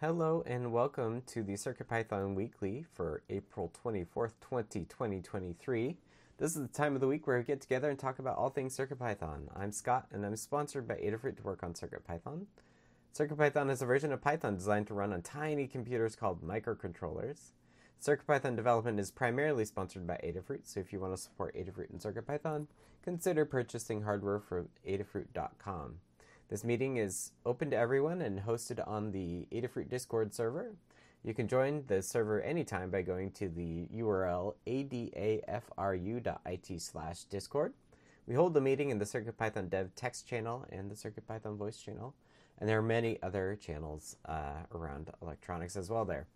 Hello and welcome to the CircuitPython Weekly for April 24th, 2023. This is the time of the week where we get together and talk about all things CircuitPython. I'm Scott and I'm sponsored by Adafruit to work on CircuitPython. CircuitPython is a version of Python designed to run on tiny computers called microcontrollers. CircuitPython development is primarily sponsored by Adafruit, so if you want to support Adafruit and CircuitPython, consider purchasing hardware from adafruit.com. This meeting is open to everyone and hosted on the Adafruit Discord server. You can join the server anytime by going to the URL adafru.it slash discord. We hold the meeting in the CircuitPython dev text channel and the CircuitPython voice channel, and there are many other channels uh, around electronics as well there.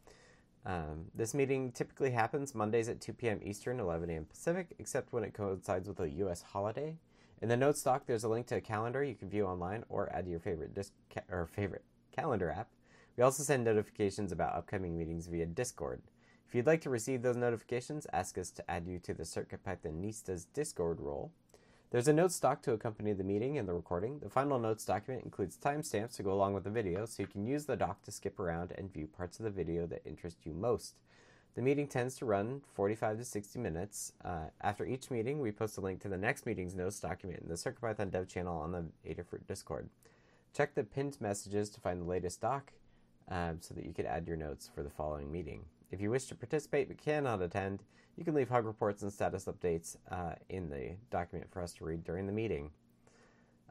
Um, this meeting typically happens Mondays at 2 p.m. Eastern, 11 a.m. Pacific, except when it coincides with a U.S. holiday. In the notes doc, there's a link to a calendar you can view online or add to your favorite disc ca- or favorite calendar app. We also send notifications about upcoming meetings via Discord. If you'd like to receive those notifications, ask us to add you to the CircuitPythonistas Discord role. There's a notes doc to accompany the meeting and the recording. The final notes document includes timestamps to go along with the video, so you can use the doc to skip around and view parts of the video that interest you most. The meeting tends to run 45 to 60 minutes. Uh, after each meeting, we post a link to the next meeting's notes document in the CircuitPython dev channel on the Adafruit Discord. Check the pinned messages to find the latest doc um, so that you can add your notes for the following meeting. If you wish to participate but cannot attend, you can leave hug reports and status updates uh, in the document for us to read during the meeting.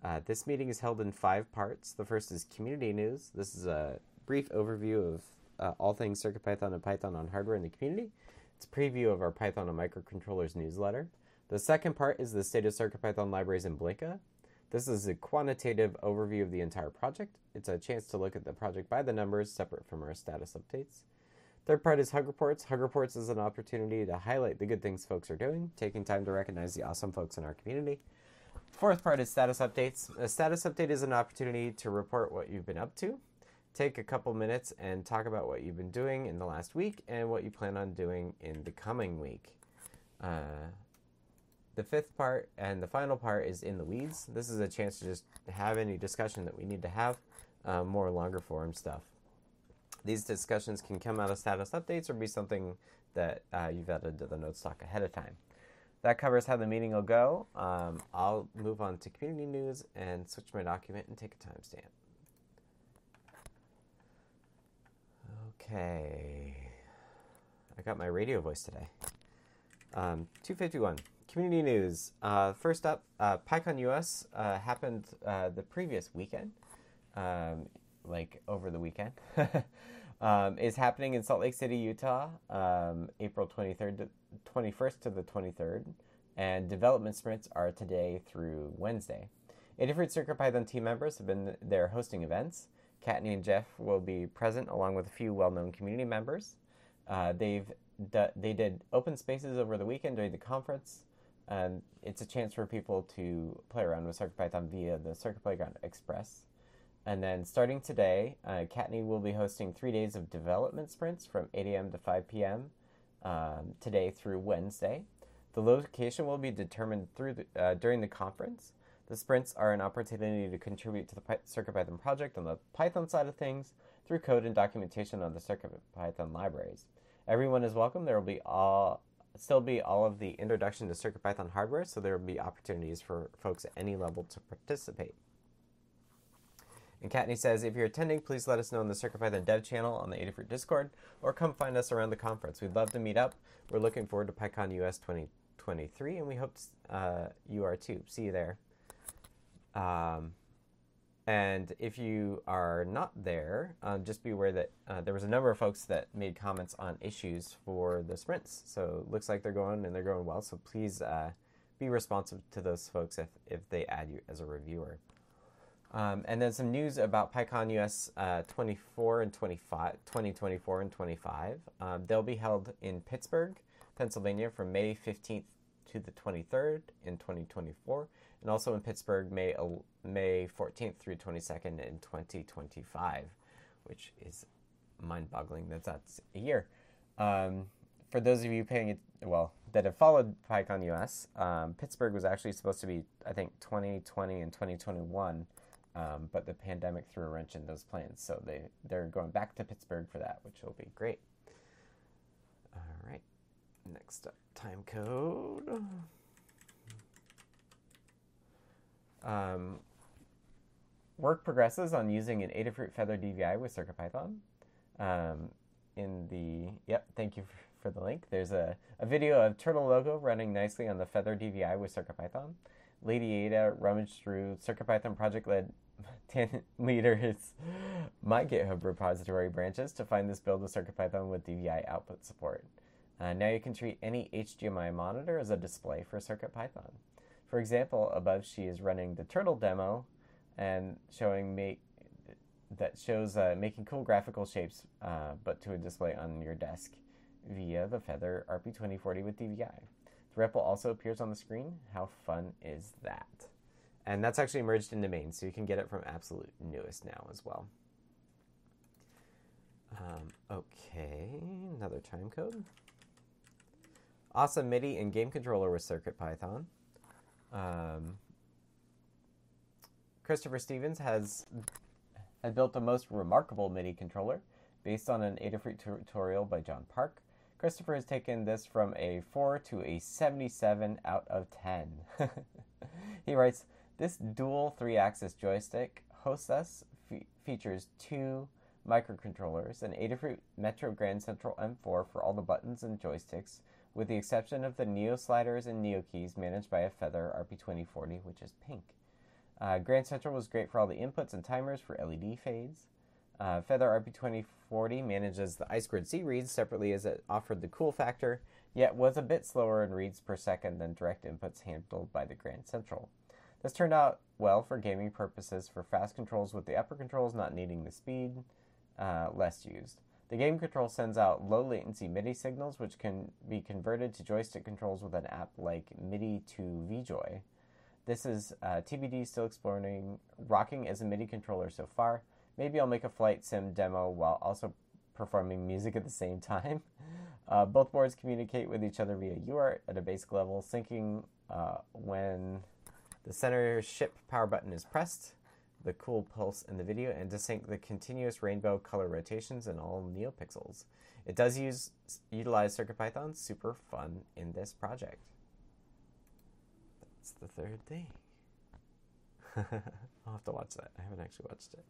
Uh, this meeting is held in five parts. The first is community news. This is a brief overview of uh, all things CircuitPython and Python on hardware in the community. It's a preview of our Python and microcontrollers newsletter. The second part is the state of CircuitPython libraries in Blinka. This is a quantitative overview of the entire project. It's a chance to look at the project by the numbers, separate from our status updates. Third part is Hug Reports. Hug Reports is an opportunity to highlight the good things folks are doing, taking time to recognize the awesome folks in our community. Fourth part is Status Updates. A status update is an opportunity to report what you've been up to, take a couple minutes and talk about what you've been doing in the last week and what you plan on doing in the coming week. Uh, the fifth part and the final part is in the weeds. This is a chance to just have any discussion that we need to have, uh, more longer form stuff. These discussions can come out of status updates or be something that uh, you've added to the notes doc ahead of time. That covers how the meeting will go. Um, I'll move on to community news and switch my document and take a timestamp. Okay. I got my radio voice today. Um, 251. Community news. Uh, first up, uh, PyCon US uh, happened uh, the previous weekend, um, like over the weekend. um, is happening in Salt Lake City, Utah, um, April 23rd to 21st to the 23rd. And development sprints are today through Wednesday. Adafruit CircuitPython team members have been there hosting events. Kattni and Jeff will be present along with a few well-known community members. Uh, they've they did open spaces over the weekend during the conference. and it's a chance for people to play around with CircuitPython via the Circuit Playground Express. And then starting today, uh, Kattni will be hosting three days of development sprints from 8 a.m. to 5 p.m. Um, today through Wednesday. The location will be determined through the, uh, during the conference. The sprints are an opportunity to contribute to the Py- CircuitPython project on the Python side of things through code and documentation on the CircuitPython libraries. Everyone is welcome. There will be all still be all of the introduction to CircuitPython hardware, so there will be opportunities for folks at any level to participate. And Kattni says, if you're attending, please let us know in the CircuitPython dev channel on the Adafruit Discord, or come find us around the conference. We'd love to meet up. We're looking forward to PyCon US 2023, and we hope uh, you are too. See you there. Um, and if you are not there, uh, just be aware that uh, there was a number of folks that made comments on issues for the sprints. So it looks like they're going and they're going well. So please uh, be responsive to those folks if, if they add you as a reviewer. Um, and then some news about PyCon US uh, 24 and 25, 2024 and 25. Um, they'll be held in Pittsburgh, Pennsylvania from May 15th to the 23rd in 2024 and also in Pittsburgh, May May 14th through 22nd in 2025, which is mind-boggling that that's a year. Um, for those of you paying it, well, that have followed PyCon US, um, Pittsburgh was actually supposed to be, I think, 2020 and 2021, um, but the pandemic threw a wrench in those plans. So they, they're going back to Pittsburgh for that, which will be great. All right. Next up, time code. Um, work progresses on using an Adafruit Feather DVI with CircuitPython. Um, in the, yep, thank you for, the link. There's a, a video of Turtle logo running nicely on the Feather DVI with CircuitPython. Lady Ada rummaged through CircuitPython project led leaders my GitHub repository branches to find this build of CircuitPython with DVI output support. Uh, now you can treat any HDMI monitor as a display for CircuitPython. For example, above she is running the turtle demo and showing make that shows uh, making cool graphical shapes, uh, but to a display on your desk via the Feather RP2040 with DVI. The REPL also appears on the screen. How fun is that? And that's actually merged into main, so you can get it from absolute newest now as well. Um, okay, another time code. Awesome MIDI and game controller with CircuitPython. Um, Christopher Stevens has has built the most remarkable MIDI controller based on an Adafruit tutorial by John Park. Christopher has taken this from a 4 to a 77 out of 10. he writes, This dual three axis joystick hosts us fe- features two microcontrollers, an Adafruit Metro Grand Central M4 for all the buttons and joysticks, with the exception of the Neo sliders and Neo keys managed by a Feather RP2040, which is pink. Uh, Grand Central was great for all the inputs and timers for LED fades. Uh, Feather RP2040 manages the I squared C reads separately as it offered the cool factor, yet was a bit slower in reads per second than direct inputs handled by the Grand Central. This turned out well for gaming purposes for fast controls with the upper controls not needing the speed uh, less used. The game control sends out low latency MIDI signals, which can be converted to joystick controls with an app like MIDI to VJoy. This is uh, TBD still exploring rocking as a MIDI controller so far. Maybe I'll make a flight sim demo while also performing music at the same time. Uh, both boards communicate with each other via UART at a basic level, syncing uh, when the center ship power button is pressed, the cool pulse in the video, and to sync the continuous rainbow color rotations in all NeoPixels. It does use utilize CircuitPython, super fun in this project. That's the third thing. I'll have to watch that. I haven't actually watched it.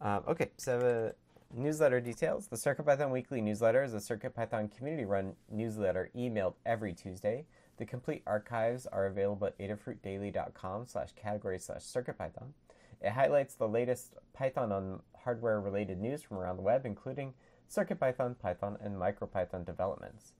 Um, okay, so newsletter details. The CircuitPython Weekly newsletter is a CircuitPython community-run newsletter emailed every Tuesday. The complete archives are available at adafruitdaily.com slash category slash CircuitPython. It highlights the latest Python on hardware-related news from around the web, including CircuitPython, Python, and MicroPython developments.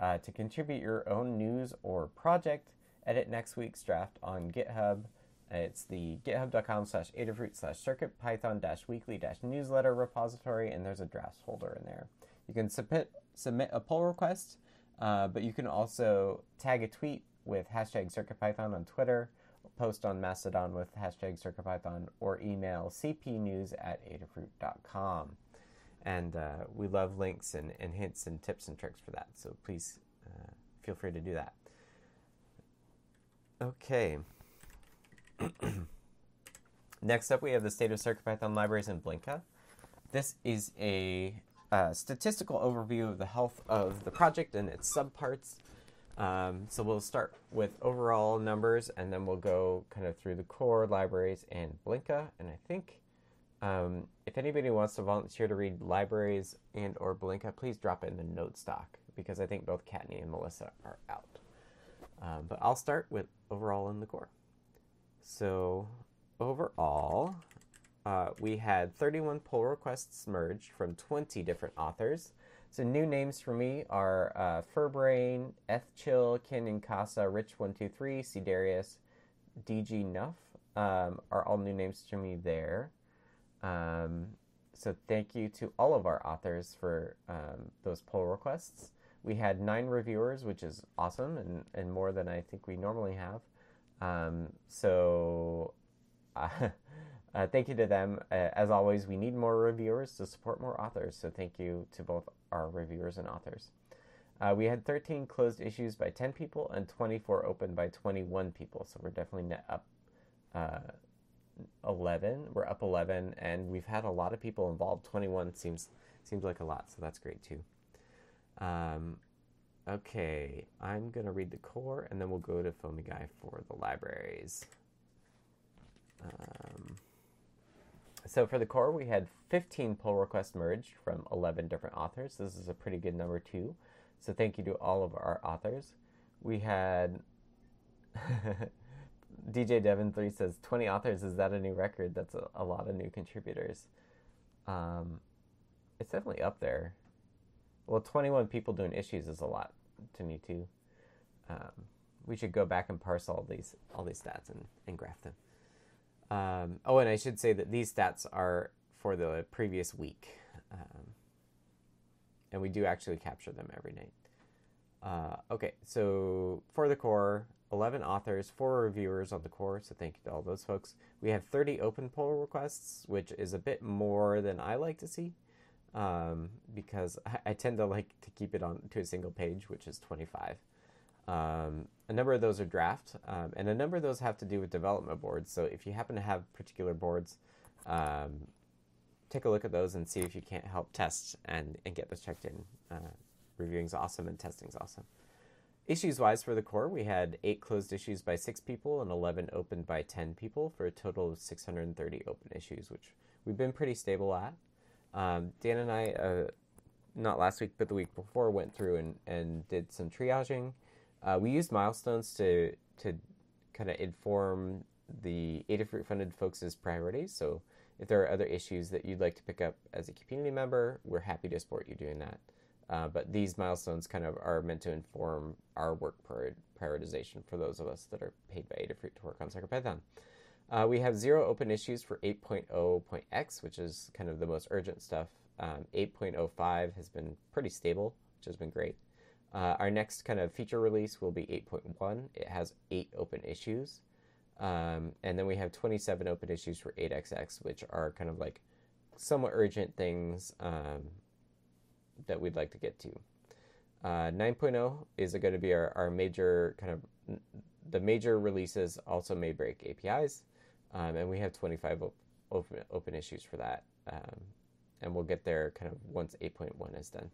Uh, to contribute your own news or project, edit next week's draft on GitHub. It's the github.com slash adafruit slash circuitpython dash weekly dash newsletter repository, and there's a drafts folder in there. You can submit, submit a pull request, uh, but you can also tag a tweet with hashtag CircuitPython on Twitter, post on Mastodon with hashtag CircuitPython, or email cpnews at adafruit.com. And uh, we love links and, and hints and tips and tricks for that, so please uh, feel free to do that. Okay. Next up, we have the state of CircuitPython libraries in Blinka. This is a uh, statistical overview of the health of the project and its subparts. Um, so we'll start with overall numbers, and then we'll go kind of through the core libraries and Blinka. And I think um, if anybody wants to volunteer to read libraries and or Blinka, please drop it in the note stock because I think both Kattni and Melissa are out. Um, but I'll start with overall in the core. So overall, uh, we had 31 pull requests merged from 20 different authors. So new names for me are uh, Furbrain, Ethchill, Kin Casa, Rich123, C. Darius, DG Nuff um, are all new names to me there. Um, so thank you to all of our authors for um, those pull requests. We had nine reviewers, which is awesome and, and more than I think we normally have. Um, so, uh, uh, thank you to them. Uh, as always, we need more reviewers to support more authors. So, thank you to both our reviewers and authors. Uh, we had 13 closed issues by 10 people and 24 open by 21 people. So, we're definitely net up, uh, 11. We're up 11, and we've had a lot of people involved. 21 seems seems like a lot, so that's great too. Um, okay, I'm gonna read the core, and then we'll go to Foamy Guy for the libraries. Um, so for the core, we had 15 pull requests merged from 11 different authors. This is a pretty good number too. So thank you to all of our authors. We had DJ Devon three says 20 authors. Is that a new record? That's a, a lot of new contributors. Um, it's definitely up there. Well, 21 people doing issues is a lot to me too. Um, we should go back and parse all these all these stats and, and graph them. Um, oh, and I should say that these stats are for the previous week, um, and we do actually capture them every night. Uh, okay, so for the core, 11 authors, 4 reviewers on the core, so thank you to all those folks. We have 30 open pull requests, which is a bit more than I like to see um, because I, I, tend to like to keep it on to a single page, which is 25. Um, a number of those are draft, um, and a number of those have to do with development boards. So if you happen to have particular boards, um, take a look at those and see if you can't help test and, and get those checked in. Uh, reviewing's awesome and testing's awesome. Issues wise for the core, we had eight closed issues by six people and 11 opened by 10 people for a total of 630 open issues, which we've been pretty stable at. Um, Dan and I, uh, not last week, but the week before, went through and, and did some triaging. Uh, we used milestones to, to kind of inform the Adafruit funded folks' priorities. So if there are other issues that you'd like to pick up as a community member, we're happy to support you doing that. Uh, but these milestones kind of are meant to inform our work prioritization for those of us that are paid by Adafruit to work on CircuitPython. Uh, we have zero open issues for 8.0.x, which is kind of the most urgent stuff. Um, 8.05 has been pretty stable, which has been great. Uh, our next kind of feature release will be 8.1. It has eight open issues. Um, and then we have 27 open issues for 8xx, which are kind of like somewhat urgent things um, that we'd like to get to. Uh, 9.0 is going to be our, our major kind of the major releases also may break APIs, um, and we have 25 op- open, open issues for that. Um, and we'll get there kind of once 8.1 is done.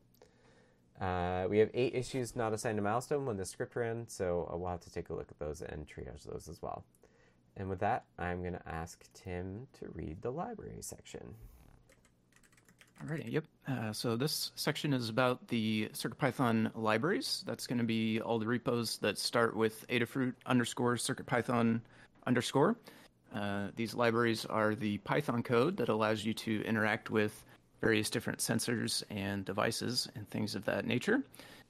Uh, we have eight issues not assigned a milestone when the script ran, so uh, we'll have to take a look at those and triage those as well. And with that, I'm going to ask Tim to read the library section. Alrighty, yep. Uh, so this section is about the CircuitPython libraries. That's going to be all the repos that start with Adafruit underscore CircuitPython underscore. Uh, these libraries are the Python code that allows you to interact with various different sensors and devices and things of that nature.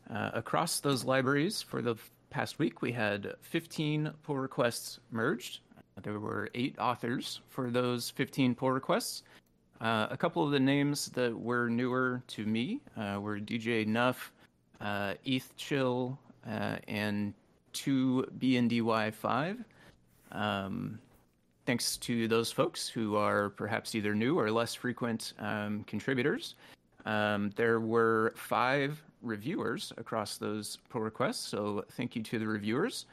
Uh, across those libraries, for the past week, we had 15 pull requests merged. There were eight authors for those 15 pull requests. Uh, a couple of the names that were newer to me uh, were DJ Nuff, uh, ETH Chill, uh, and 2BNDY5. Um, thanks to those folks who are perhaps either new or less frequent um, contributors. Um, there were five reviewers across those pull requests, so thank you to the reviewers.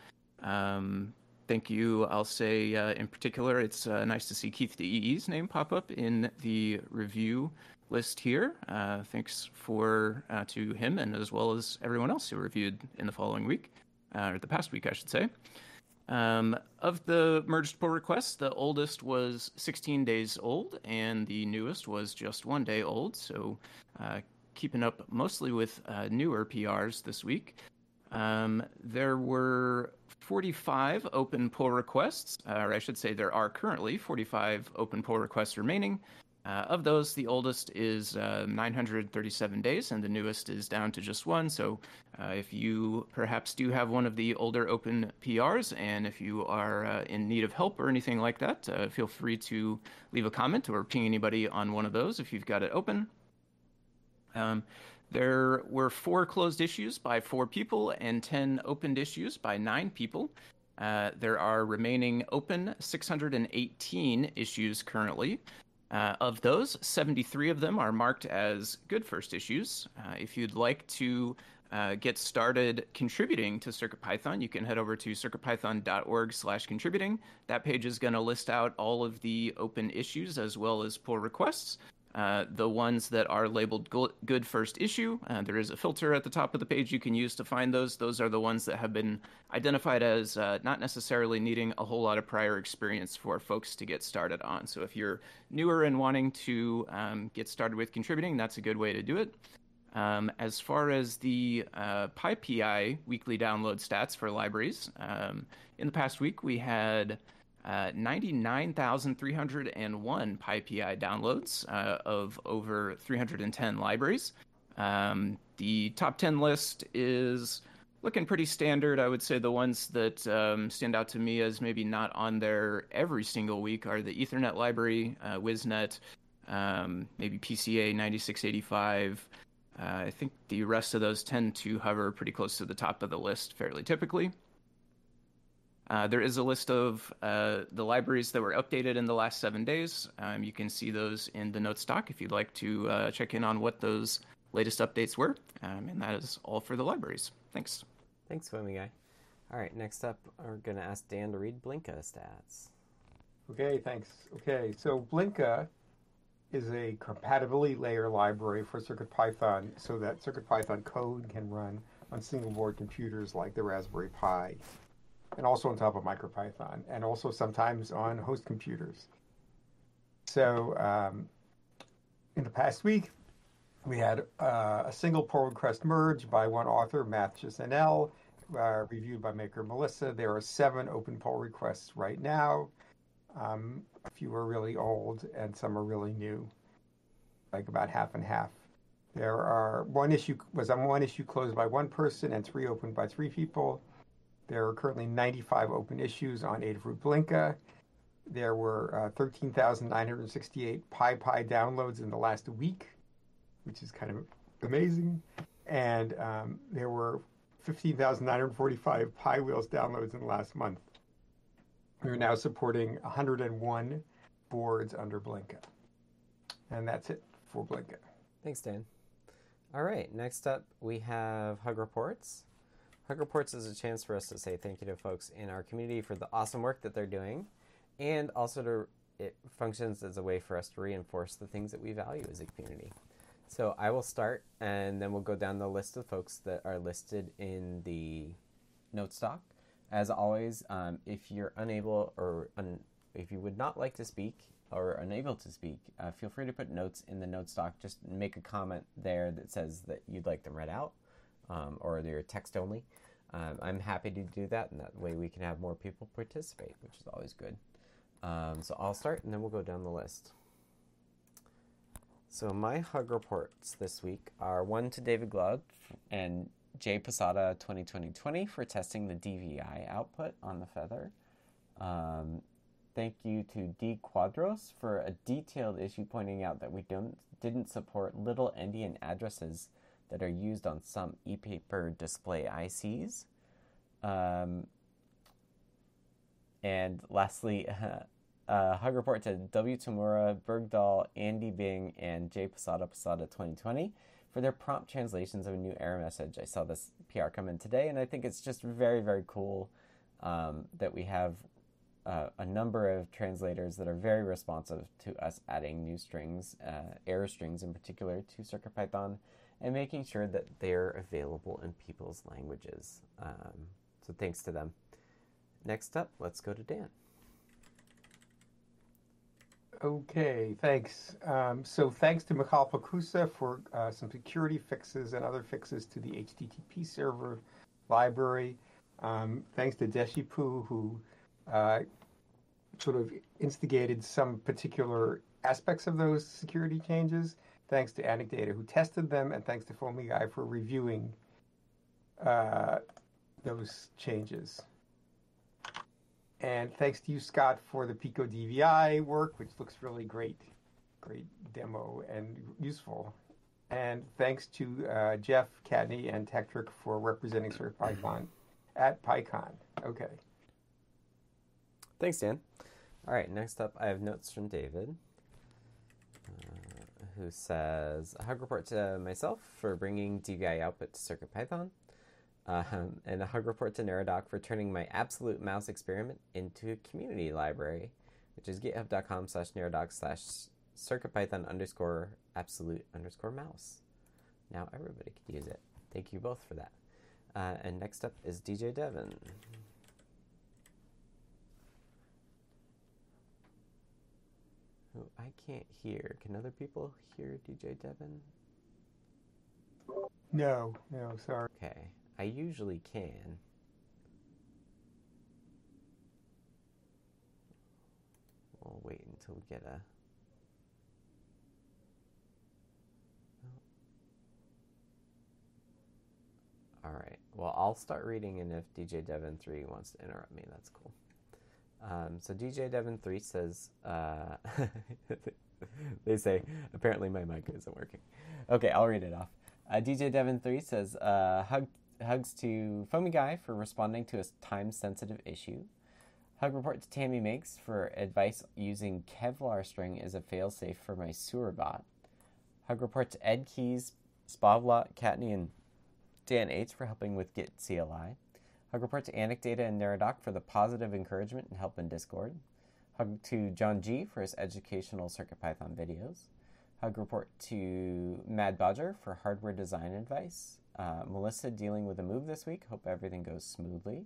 Um, thank you. I'll say uh, in particular, it's uh, nice to see Keith DEE's name pop up in the review list here. Uh, thanks for uh, to him and as well as everyone else who reviewed in the following week, uh, or the past week, I should say. Um, of the merged pull requests, the oldest was 16 days old, and the newest was just one day old. So, uh, keeping up mostly with newer PRs this week. Um, there were 45 open pull requests, uh, or I should say, there are currently 45 open pull requests remaining. Uh, of those, the oldest is uh, 937 days, and the newest is down to just one. So, uh, if you perhaps do have one of the older open PRs, and if you are uh, in need of help or anything like that, uh, feel free to leave a comment or ping anybody on one of those if you've got it open. Um, there were four closed issues by four people and 10 opened issues by nine people. Uh, there are remaining open 618 issues currently. Uh, of those, 73 of them are marked as good first issues. Uh, if you'd like to uh, get started contributing to CircuitPython, you can head over to circuitpython.org slash contributing. That page is going to list out all of the open issues as well as pull requests. Uh, the ones that are labeled good first issue, uh, there is a filter at the top of the page you can use to find those. Those are the ones that have been identified as uh, not necessarily needing a whole lot of prior experience for folks to get started on. So if you're newer and wanting to um, get started with contributing, that's a good way to do it. Um, as far as the uh, PyPI weekly download stats for libraries, um, in the past week we had uh, 99,301 PyPI downloads uh, of over 310 libraries. Um, the top 10 list is looking pretty standard. I would say the ones that um, stand out to me as maybe not on there every single week are the Ethernet library, uh, WIZnet, um, maybe PCA 9685. Uh, I think the rest of those tend to hover pretty close to the top of the list fairly typically. Uh, there is a list of uh, the libraries that were updated in the last seven days. Um, you can see those in the notes doc if you'd like to uh, check in on what those latest updates were. Um, and that is all for the libraries. Thanks. Thanks, Foamy Guy. All right, next up, we're going to ask Dan to read Blinka stats. Okay, thanks. Okay, so Blinka is a compatibility layer library for CircuitPython so that CircuitPython code can run on single board computers like the Raspberry Pi and also on top of MicroPython, and also sometimes on host computers. So um, in the past week, we had uh, a single pull request merge by one author, Matthias NL, uh, reviewed by maker Melissa. There are seven open pull requests right now. Um, a few are really old, and some are really new, like about half and half. There are one issue was on one issue closed by one person and three opened by three people. There are currently 95 open issues on Adafruit Blinka. There were uh, 13,968 PyPI downloads in the last week, which is kind of amazing. And um, there were 15,945 PyWheels downloads in the last month. We're now supporting 101 boards under Blinka. And that's it for Blinka. Thanks, Dan. All right, next up we have Hug Reports. Hug Reports is a chance for us to say thank you to folks in our community for the awesome work that they're doing, and also to it functions as a way for us to reinforce the things that we value as a community. So I will start, and then we'll go down the list of folks that are listed in the notes doc. As always, um, if you're unable or un- if you would not like to speak or unable to speak, uh, feel free to put notes in the notes doc. Just make a comment there that says that you'd like them read out um, or they're text only. Um, I'm happy to do that, and that way we can have more people participate, which is always good. Um, so I'll start, and then we'll go down the list. So my hug reports this week are one to David Glaude and Jay Posada 2020 for testing the DVI output on the Feather. Um, thank you to D Quadros for a detailed issue pointing out that we don't didn't support little endian addresses that are used on some e-paper display ICs. Um, and lastly, uh, uh, hug report to W. Tamura, Bergdahl, Andy Bing, and J. Posada Posada 2020 for their prompt translations of a new error message. I saw this PR come in today, and I think it's just very, very cool um, that we have uh, a number of translators that are very responsive to us adding new strings, uh, error strings in particular, to CircuitPython and making sure that they're available in people's languages. Um, so thanks to them. Next up, let's go to Dan. Okay, thanks. Um, so thanks to Michal Pokusa for uh, some security fixes and other fixes to the HTTP server library. Um, thanks to Deshipu, who uh, sort of instigated some particular aspects of those security changes thanks to Anecdata who tested them, and thanks to Foamy Guy for reviewing uh, those changes. And thanks to you, Scott, for the Pico DVI work, which looks really great, great demo and useful. And thanks to uh, Jeff Kattni and Tekktrik for representing CircuitPython at PyCon. Okay. Thanks, Dan. All right, next up, I have notes from David who says, a hug report to myself for bringing DVI output to CircuitPython. Um, and a hug report to Neradoc for turning my absolute mouse experiment into a community library, which is github.com slash Neradoc slash CircuitPython underscore absolute underscore mouse. Now everybody could use it. Thank you both for that. Uh, and next up is DJ Devon. Who I can't hear. Can other people hear DJ Devon? No, no, sorry. Okay. I usually can. We'll wait until we get a. All right. Well, I'll start reading, and if DJ Devon three wants to interrupt me, that's cool. Um, so DJ Devon three says, uh, they say apparently my mic isn't working. Okay, I'll read it off. Uh, DJ Devon three says, uh, hug hugs to Foamy Guy for responding to a time sensitive issue. Hug report to Tammy Makes for advice using Kevlar string as a failsafe for my sewer bot. Hug report to Ed Keys, Spavlot, Kattni, and Dan H for helping with Git CLI. Hug report to Anecdata and Neradoc for the positive encouragement and help in Discord. Hug to John G for his educational CircuitPython videos. Hug report to Mad Bodger for hardware design advice. Uh, Melissa dealing with a move this week. Hope everything goes smoothly.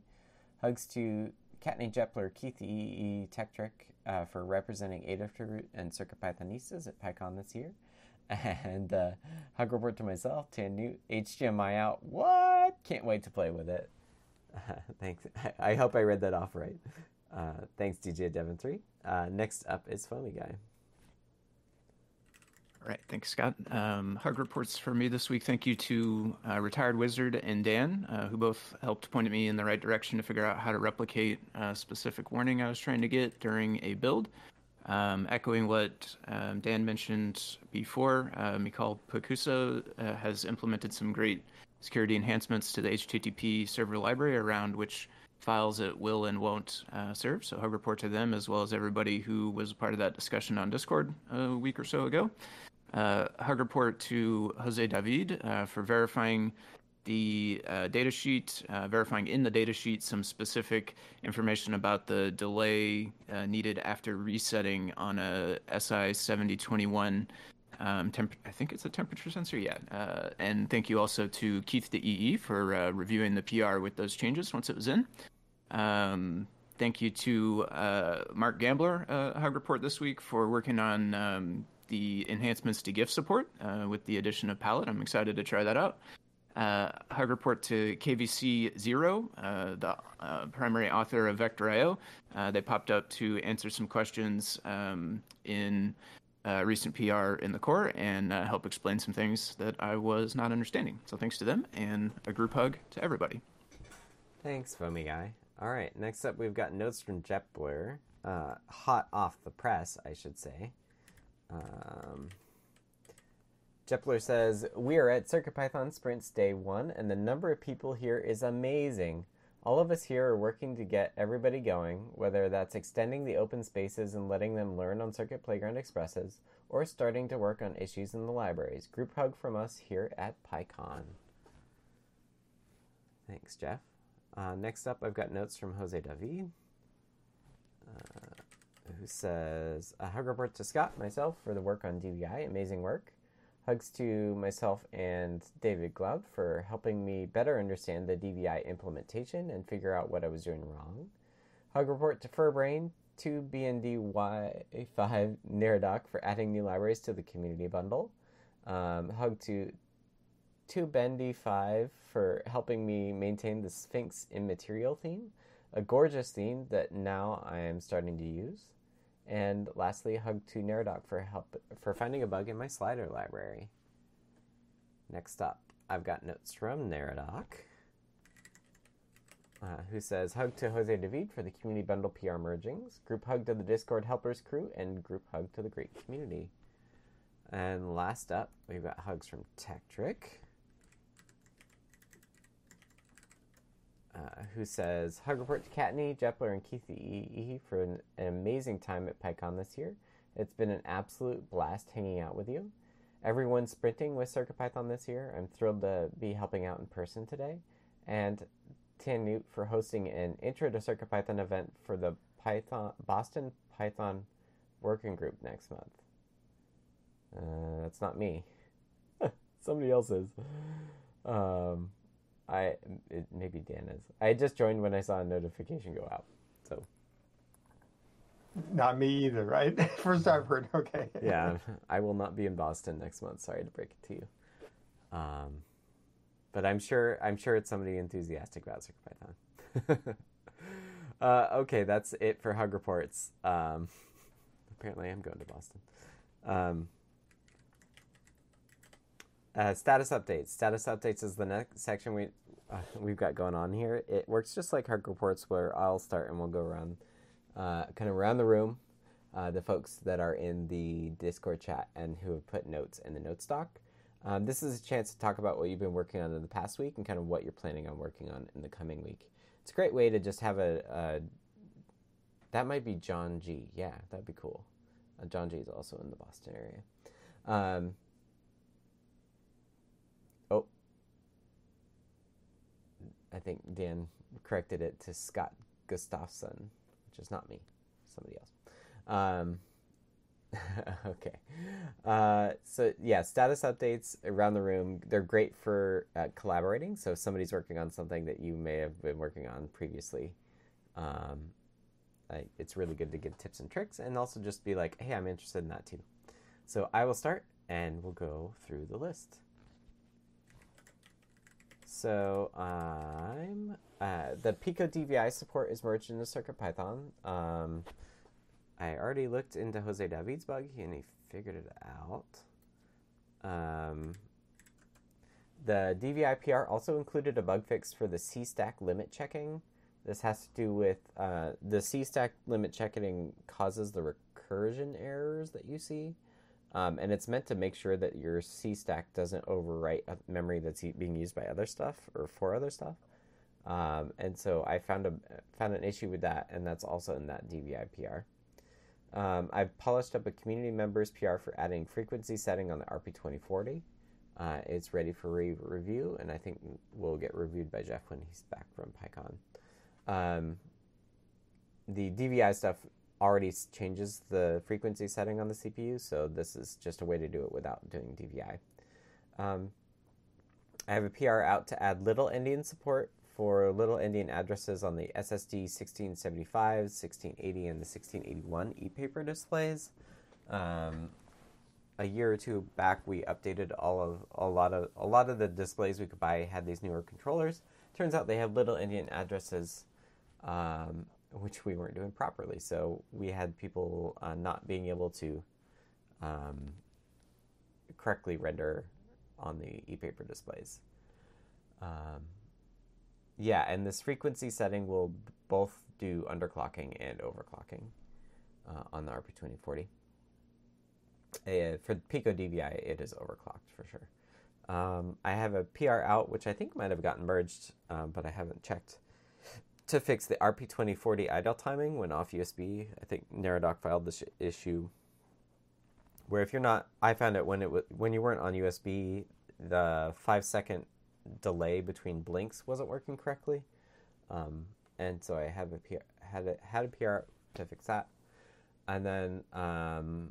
Hugs to Kattni Jepler, Keith Tekktrik uh, for representing Adafruit and CircuitPythonistas at PyCon this year. And uh, hug report to myself, Tan Newt, HDMI out. What? Can't wait to play with it. thanks. I hope I read that off right. Uh, thanks, DJ Devon3. Uh, next up is Foamy Guy. All right, thanks, Scott. Um, hug reports for me this week. Thank you to uh, Retired Wizard and Dan, uh, who both helped point me in the right direction to figure out how to replicate a specific warning I was trying to get during a build. Um, echoing what um, Dan mentioned before, uh, Mikhail Pokusa uh, has implemented some great security enhancements to the HTTP server library around which files it will and won't uh, serve. So hug report to them as well as everybody who was part of that discussion on Discord a week or so ago. Uh, hug report to Jose David uh, for verifying the uh, datasheet, uh, verifying in the datasheet some specific information about the delay uh, needed after resetting on a SI 7021. Um, temp- I think it's a temperature sensor, yeah. Uh, and thank you also to Keith the EE for uh, reviewing the PR with those changes once it was in. Um, thank you to uh, Mark Gambler, Hug Report this week, for working on um, the enhancements to GIF support with the addition of Palette. I'm excited to try that out uh, hug report to KVC Zero, uh, the uh, primary author of vectorio. Uh, they popped up to answer some questions um, in uh, recent PR in the core and uh, help explain some things that I was not understanding. So thanks to them and a group hug to everybody. Thanks, Foamy Guy. All right, next up we've got notes from Jepler. hot off the press, I should say. Um, Jepler says, We are at CircuitPython Sprints Day 1, and the number of people here is amazing. All of us here are working to get everybody going, whether that's extending the open spaces and letting them learn on Circuit Playground Expresses, or starting to work on issues in the libraries. Group hug from us here at PyCon. Thanks, Jeff. Uh, next up, I've got notes from Jose David, uh, who says, A hug report to Scott, myself, for the work on DVI. Amazing work. Hugs to myself and David Glaude for helping me better understand the DVI implementation and figure out what I was doing wrong. Hug report to Furbrain, to BNDY5 Neradoc for adding new libraries to the community bundle. Um, hug to to Bendy5 for helping me maintain the Sphinx Immaterial theme, a gorgeous theme that now I am starting to use. And lastly, hug to Neradoc for help for finding a bug in my slider library. Next up, I've got notes from Neradoc, uh, who says hug to Jose David for the community bundle PR mergings, group hug to the Discord helpers crew, and group hug to the great community. And last up, we've got hugs from Tekktrik. Uh, who says, Hug report to Kattni, Jepler, and Keith E. for an, an, amazing time at PyCon this year. It's been an absolute blast hanging out with you. everyone's sprinting with CircuitPython this year. I'm thrilled to be helping out in person today. And Tan for hosting an Intro to CircuitPython event for the Python Boston Python Working Group next month. Uh, that's not me. Somebody else is. Um, I it, maybe Dan is. I just joined when I saw a notification go out. So Not me either, right? First I've heard. Okay. yeah, I will not be in Boston next month. Sorry to break it to you. Um, but I'm sure I'm sure it's somebody enthusiastic about CircuitPython. uh, okay, that's it for Hug Reports. Um, apparently, I'm going to Boston. Um, uh, status updates. Status updates is the next section we uh, we've got going on here. It works just like Hug Reports, where I'll start and we'll go around, uh, kind of around the room. Uh, the folks that are in the Discord chat and who have put notes in the note stock. Um, this is a chance to talk about what you've been working on in the past week and kind of what you're planning on working on in the coming week. It's a great way to just have a. a that might be John G. Yeah, that'd be cool. Uh, John G is also in the Boston area. Um, I think Dan corrected it to Scott Gustafson, which is not me, somebody else. Um, okay. Uh, so yeah, status updates around the room. They're great for uh, collaborating. So if somebody's working on something that you may have been working on previously, um, I, it's really good to get tips and tricks, and also just be like, "Hey, I'm interested in that too." So I will start, and we'll go through the list. So I'm uh, the Pico DVI support is merged into CircuitPython. Um, I already looked into Jose David's bug and he figured it out. Um, the DVI PR also included a bug fix for the C-stack limit checking. This has to do with uh, the stack limit checking causes the recursion errors that you see. Um, and it's meant to make sure that your C stack doesn't overwrite a memory that's being used by other stuff or for other stuff. Um, and so I found a found an issue with that, and that's also in that DVI PR. Um, I've polished up a community member's PR for adding frequency setting on the RP2040. Uh, it's ready for re- review, and I think will get reviewed by Jeff when he's back from PyCon. Um, the DVI stuff already changes the frequency setting on the CPU, so this is just a way to do it without doing DVI. Um, I have a PR out to add Little Endian support for Little Endian addresses on the SSD 1675, 1680, and the 1681 e-paper displays. Um, a year or two back, we updated all of a lot of a lot of the displays we could buy had these newer controllers. Turns out they have Little Endian addresses, um, which we weren't doing properly. So we had people uh, not being able to um, correctly render on the e-paper displays. Um, yeah, and this frequency setting will both do underclocking and overclocking uh, on the RP2040. Uh, for Pico DVI, it is overclocked for sure. Um, I have a PR out, which I think might have gotten merged, um, but I haven't checked, to fix the RP2040 idle timing when off USB. I think Neradoc filed this issue where if you're not, I found it when it was when you weren't on USB, the five second delay between blinks wasn't working correctly, um, and so I have a PR, had a, had a PR to fix that. And then um,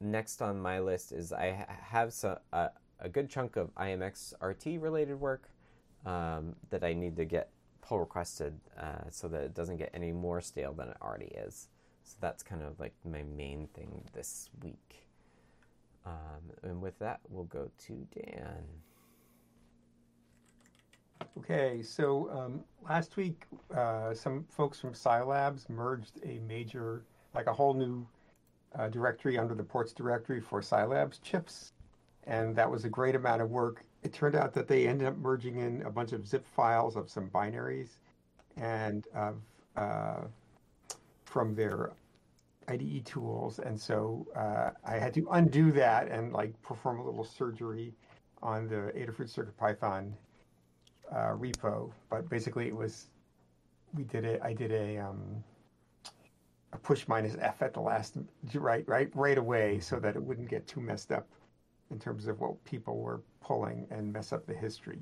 next on my list is I have so, uh, a good chunk of IMX RT related work um, that I need to get pull requested uh, so that it doesn't get any more stale than it already is. So that's kind of like my main thing this week. Um, and with that, we'll go to Dan. Okay, so um, last week, uh, some folks from SiLabs merged a major, like a whole new uh, directory under the ports directory for SiLabs chips, and that was a great amount of work. It turned out that they ended up merging in a bunch of zip files of some binaries, and of uh, from their IDE tools, and so uh, I had to undo that and like perform a little surgery on the Adafruit CircuitPython uh, repo. But basically, it was we did it. I did a um, a push minus f at the last right right right away so that it wouldn't get too messed up in terms of what people were pulling and mess up the history.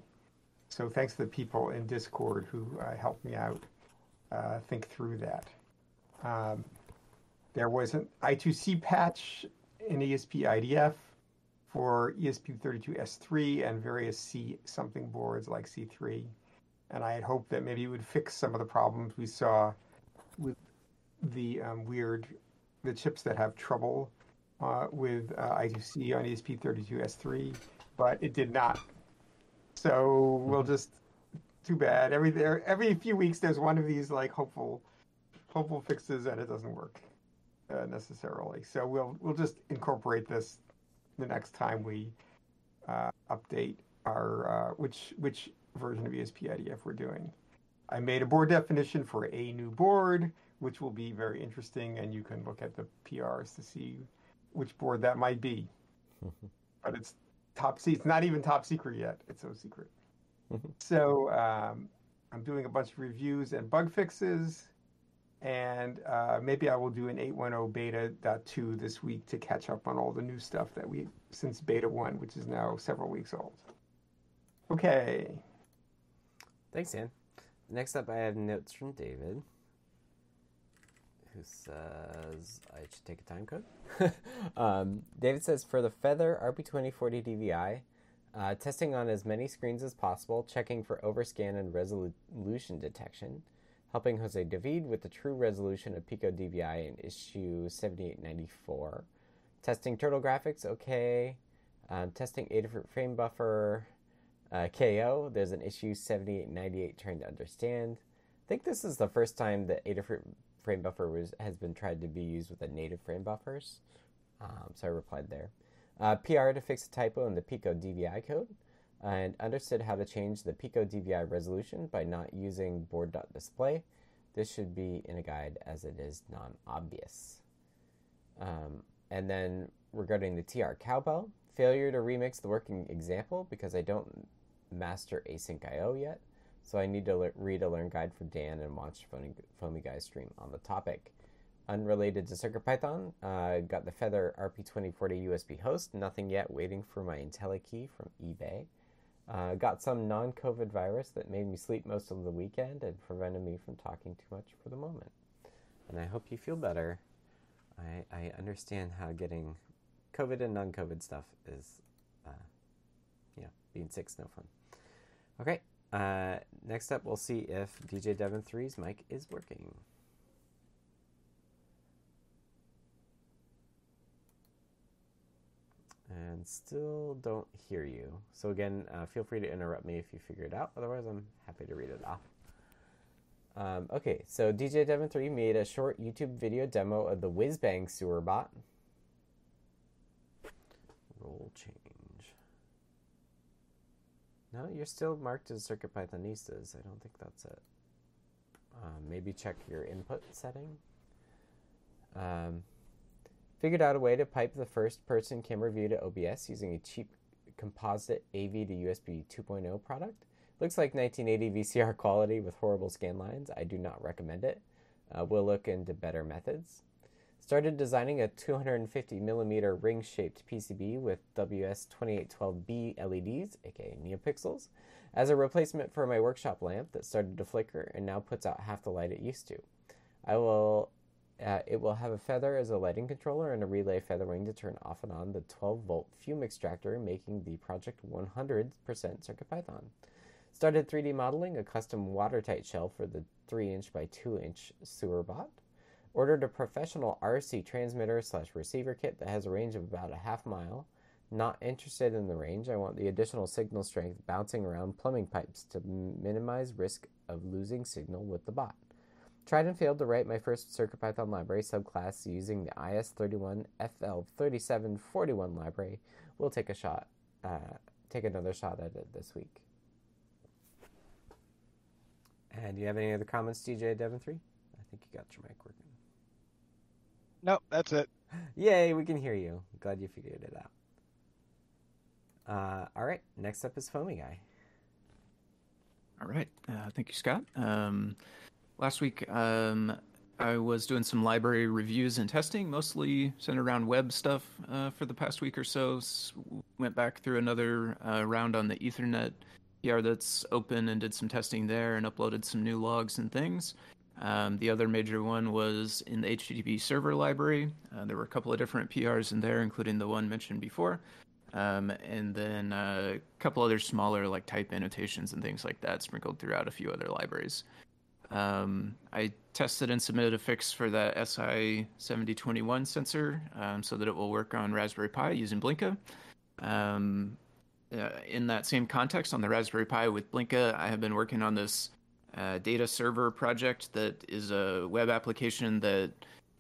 So thanks to the people in Discord who uh, helped me out uh, think through that. Um, there was an I2C patch in ESP IDF for ESP32S3 and various C something boards like C3. And I had hoped that maybe it would fix some of the problems we saw with the um, weird, the chips that have trouble uh, with uh, I2C on ESP32S3, but it did not. So we'll just, too bad. Every there, every few weeks, there's one of these like hopeful, hopeful fixes, and it doesn't work uh, necessarily. So we'll we'll just incorporate this the next time we uh, update our uh, which which version of ESP IDF we're doing. I made a board definition for a new board, which will be very interesting, and you can look at the PRs to see which board that might be. but it's top secret. It's not even top secret yet. It's so secret. so um, I'm doing a bunch of reviews and bug fixes and uh, maybe I will do an 8.10 beta.2 this week to catch up on all the new stuff that we since beta 1, which is now several weeks old. Okay. Thanks, Dan. Next up, I have notes from David, who says I should take a time code. um, David says for the Feather RP2040 DVI, uh, testing on as many screens as possible, checking for overscan and resolution detection helping Jose David with the true resolution of Pico DVI in issue 7894. Testing turtle graphics, okay. Um, testing Adafruit frame buffer, uh, KO. There's an issue 7898 trying to understand. I think this is the first time that Adafruit frame buffer was, has been tried to be used with the native frame buffers. Um, so I replied there. Uh, PR to fix a typo in the Pico DVI code and understood how to change the Pico DVI resolution by not using board.display. This should be in a guide as it is non-obvious. Um, and then regarding the TR cowbell, failure to remix the working example because I don't master async IO yet. So I need to le- read a learn guide for Dan and watch Foamy, Foamy Guy's stream on the topic. Unrelated to CircuitPython, uh, got the Feather RP2040 USB host. Nothing yet. Waiting for my IntelliKey from eBay. Uh, got some non COVID virus that made me sleep most of the weekend and prevented me from talking too much for the moment. And I hope you feel better. I, I understand how getting COVID and non COVID stuff is, uh, yeah, being sick's no fun. Okay, uh, next up, we'll see if DJ Devon 3's mic is working. and still don't hear you. So again, uh, feel free to interrupt me if you figure it out. Otherwise, I'm happy to read it off. Um, okay, so DJ Devon 3 made a short YouTube video demo of the Whizbang sewer bot. Role change. No, you're still marked as Circuit Pythonistas. I don't think that's it. Um, maybe check your input setting. Um, Figured out a way to pipe the first person camera view to OBS using a cheap composite AV to USB 2.0 product. Looks like 1980 VCR quality with horrible scan lines. I do not recommend it. Uh, we'll look into better methods. Started designing a 250 millimeter ring shaped PCB with WS2812B LEDs, aka NeoPixels, as a replacement for my workshop lamp that started to flicker and now puts out half the light it used to. I will uh, it will have a feather as a lighting controller and a relay FeatherWing to turn off and on the 12 volt fume extractor, making the project 100% CircuitPython. Started 3D modeling a custom watertight shell for the 3 inch by 2 inch sewer bot. Ordered a professional RC transmitter slash receiver kit that has a range of about a half mile. Not interested in the range, I want the additional signal strength bouncing around plumbing pipes to minimize risk of losing signal with the bot. Tried and failed to write my first CircuitPython library subclass using the IS31FL3741 library. We'll take a shot, uh, take another shot at it this week. And do you have any other comments, DJ Devon three? I think you got your mic working. Nope, that's it. Yay, we can hear you. Glad you figured it out. Uh, all right, next up is Foamy Guy. All right, uh, thank you, Scott. Um, Last week, um, I was doing some library reviews and testing, mostly centered around web stuff uh, for the past week or so. went back through another uh, round on the Ethernet PR that's open and did some testing there and uploaded some new logs and things. Um, the other major one was in the HTTP server library. Uh, there were a couple of different PRs in there, including the one mentioned before. Um, and then uh, a couple other smaller like type annotations and things like that sprinkled throughout a few other libraries. Um, I tested and submitted a fix for that SI7021 sensor um, so that it will work on Raspberry Pi using Blinka. Um, uh, in that same context, on the Raspberry Pi with Blinka, I have been working on this data server project that is a web application that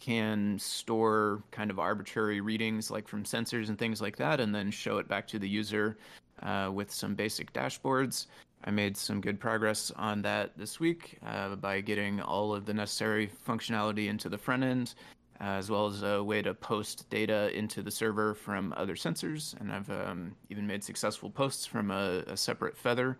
can store kind of arbitrary readings like from sensors and things like that and then show it back to the user uh, with some basic dashboards. I made some good progress on that this week uh, by getting all of the necessary functionality into the front end uh, as well as a way to post data into the server from other sensors. And i've um, even made successful posts from a, a separate feather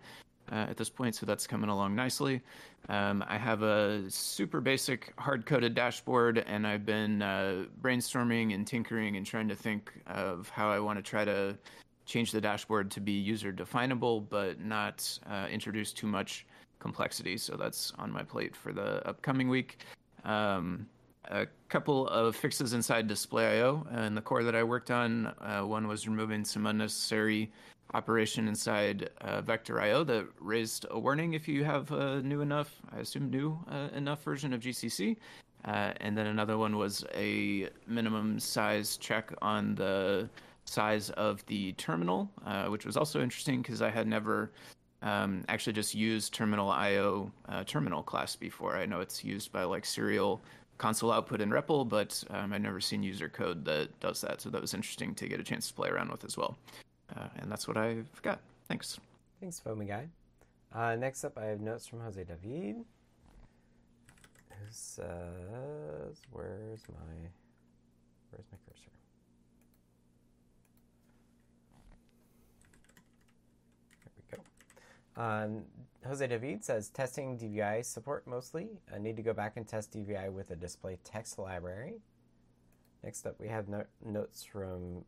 uh, at this point, so that's coming along nicely. Um, I have a super basic hard coded dashboard, and I've been uh, brainstorming and tinkering and trying to think of how I want to try to change the dashboard to be user definable but not uh, introduce too much complexity. So that's on my plate for the upcoming week. Um, a couple of fixes inside displayio and the core that I worked on. Uh, one was removing some unnecessary operation inside uh, vectorio that raised a warning if you have a new enough, I assume new uh, enough version of GCC. Uh, and then another one was a minimum size check on the size of the terminal, uh, which was also interesting because I had never um, actually just used terminal IO uh, terminal class before. I know it's used by like serial console output in REPL, but um, I've never seen user code that does that. So that was interesting to get a chance to play around with as well. Uh, and that's what I've got. Thanks. Thanks, Foamy Guy. Uh, next up, I have notes from Jose David, who says, "Where's my, where's my cursor?" There we go. Um, Jose David says, "Testing DVI support mostly. I need to go back and test DVI with a display text library." Next up, we have no- notes from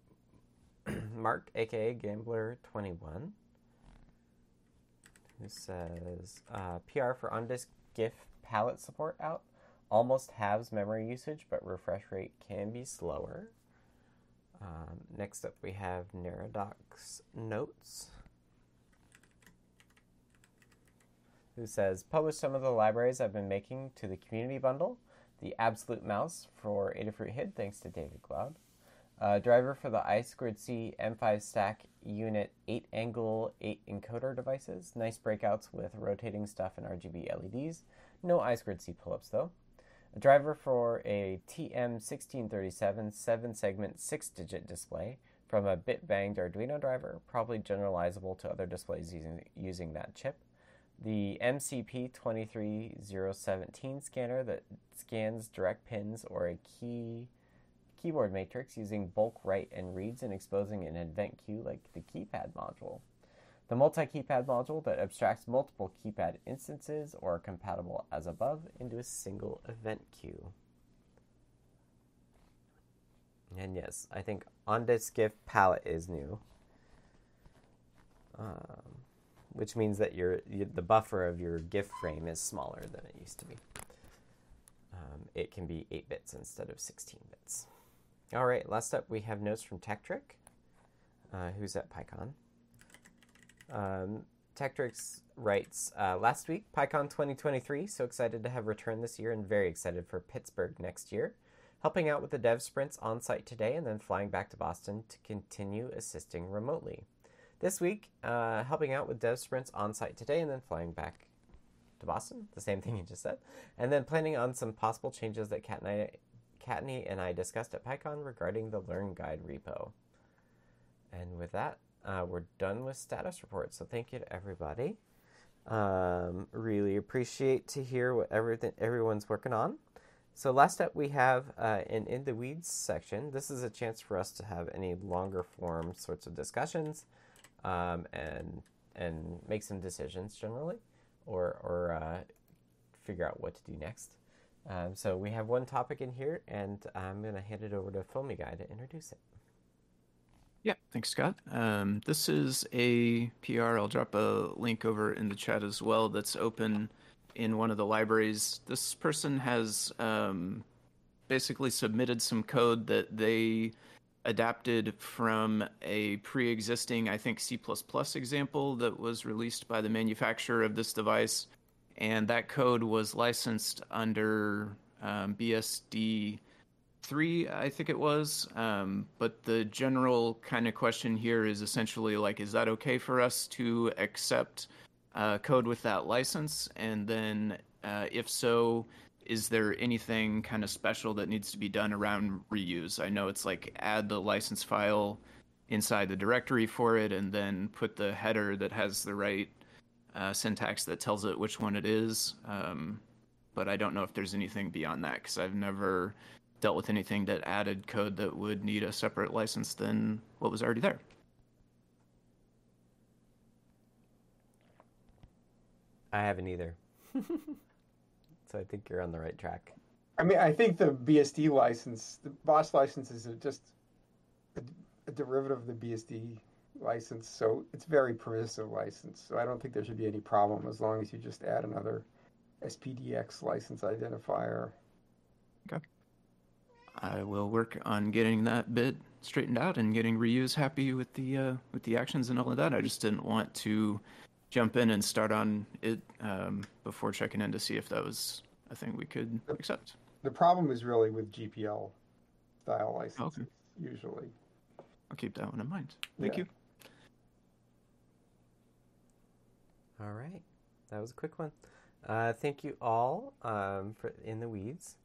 Mark, aka Gamblor21, who says uh, PR for on disk GIF palette support out. Almost halves memory usage, but refresh rate can be slower. Um, next up, we have Neradoc's Notes, who says Publish some of the libraries I've been making to the community bundle. The Absolute Mouse for Adafruit HID, thanks to David Glaude. Uh, driver for the I2C M5 stack unit 8 angle 8 encoder devices. Nice breakouts with rotating stuff and RGB LEDs. No I2C pull ups though. A driver for a TM1637 7 segment 6 digit display from a bit banged Arduino driver, probably generalizable to other displays using, using that chip. The MCP23017 scanner that scans direct pins or a key keyboard matrix using bulk write and reads and exposing an event queue like the keypad module. The multi-keypad module that abstracts multiple keypad instances or compatible as above into a single event queue. And yes, I think on-disk GIF palette is new, um, which means that your, the buffer of your GIF frame is smaller than it used to be. Um, it can be 8 bits instead of 16 bits. All right, last up we have notes from Tekktrik, uh, who's at PyCon. Um, writes, uh, last week, PyCon 2023, so excited to have returned this year and very excited for Pittsburgh next year. Helping out with the dev sprints on site today and then flying back to Boston to continue assisting remotely. This week, uh, helping out with dev sprints on site today and then flying back to Boston, the same thing you just said, and then planning on some possible changes that Kat and I Kattni and I discussed at PyCon regarding the Learn Guide repo. And with that, uh, we're done with status reports. So thank you to everybody. Um, really appreciate to hear what everything everyone's working on. So last up, we have uh, an in the weeds section. This is a chance for us to have any longer form sorts of discussions, um, and and make some decisions generally, or or uh, figure out what to do next. Um, so we have one topic in here, and I'm going to hand it over to Foamy Guy to introduce it. Yeah, thanks, Scott. Um, this is a PR. I'll drop a link over in the chat as well. That's open in one of the libraries. This person has um, basically submitted some code that they adapted from a pre-existing, I think, C++ example that was released by the manufacturer of this device, and that code was licensed under um, BSD three, I think it was. Um, but the general kind of question here is essentially like, is that okay for us to accept uh, code with that license? And then, uh, if so, is there anything kind of special that needs to be done around reuse? I know it's like add the license file inside the directory for it and then put the header that has the right uh, syntax that tells it which one it is. Um, but I don't know if there's anything beyond that because I've never dealt with anything that added code that would need a separate license than what was already there. I haven't either. so I think you're on the right track. I mean, I think the BSD license, the BOS license is just a, a derivative of the BSD license, so it's very permissive license. So I don't think there should be any problem as long as you just add another SPDX license identifier. Okay. I will work on getting that bit straightened out and getting reuse happy with the uh, with the actions and all of that. I just didn't want to jump in and start on it um, before checking in to see if that was a thing we could accept. The problem is really with GPL style licenses, Okay. usually. I'll keep that one in mind. Thank Yeah. you. All right, that was a quick one. Uh, thank you all um, for in the weeds.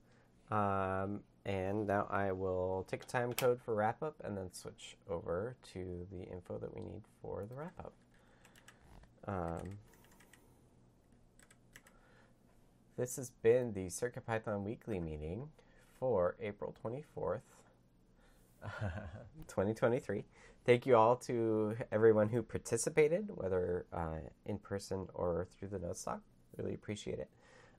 Um, and now I will take a time code for wrap up and then switch over to the info that we need for the wrap up. Um, this has been the CircuitPython weekly meeting for April 24th, 2023. Thank you all to everyone who participated, whether uh, in person or through the notes talk. Really appreciate it.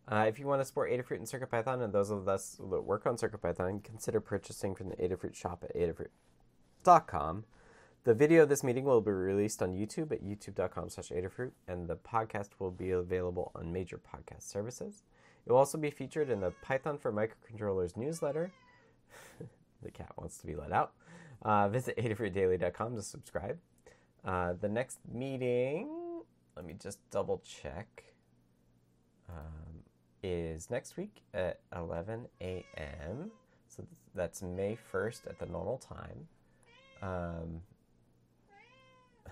Uh, if you want to support Adafruit and CircuitPython, and those of us that work on CircuitPython, consider purchasing from the Adafruit shop at adafruit.com. The video of this meeting will be released on YouTube at youtube.com slash Adafruit, and the podcast will be available on major podcast services. It will also be featured in the Python for Microcontrollers newsletter. the cat wants to be let out. Uh, visit adafruitdaily.com to subscribe. Uh, the next meeting, let me just double check, um, is next week at 11 a.m. So that's May 1st at the normal time. Um, I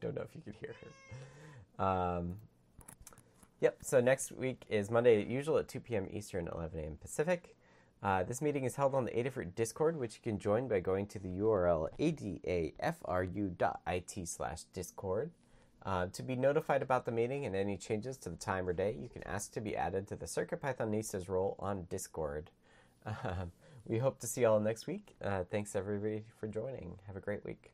don't know if you can hear her. Um, yep, so next week is Monday, usual at 2 p.m. Eastern, 11 a.m. Pacific. Uh, this meeting is held on the Adafruit Discord, which you can join by going to the URL adafru.it slash discord. Uh, to be notified about the meeting and any changes to the time or day, you can ask to be added to the CircuitPythonistas role on Discord. We hope to see you all next week. Uh, thanks everybody for joining. Have a great week.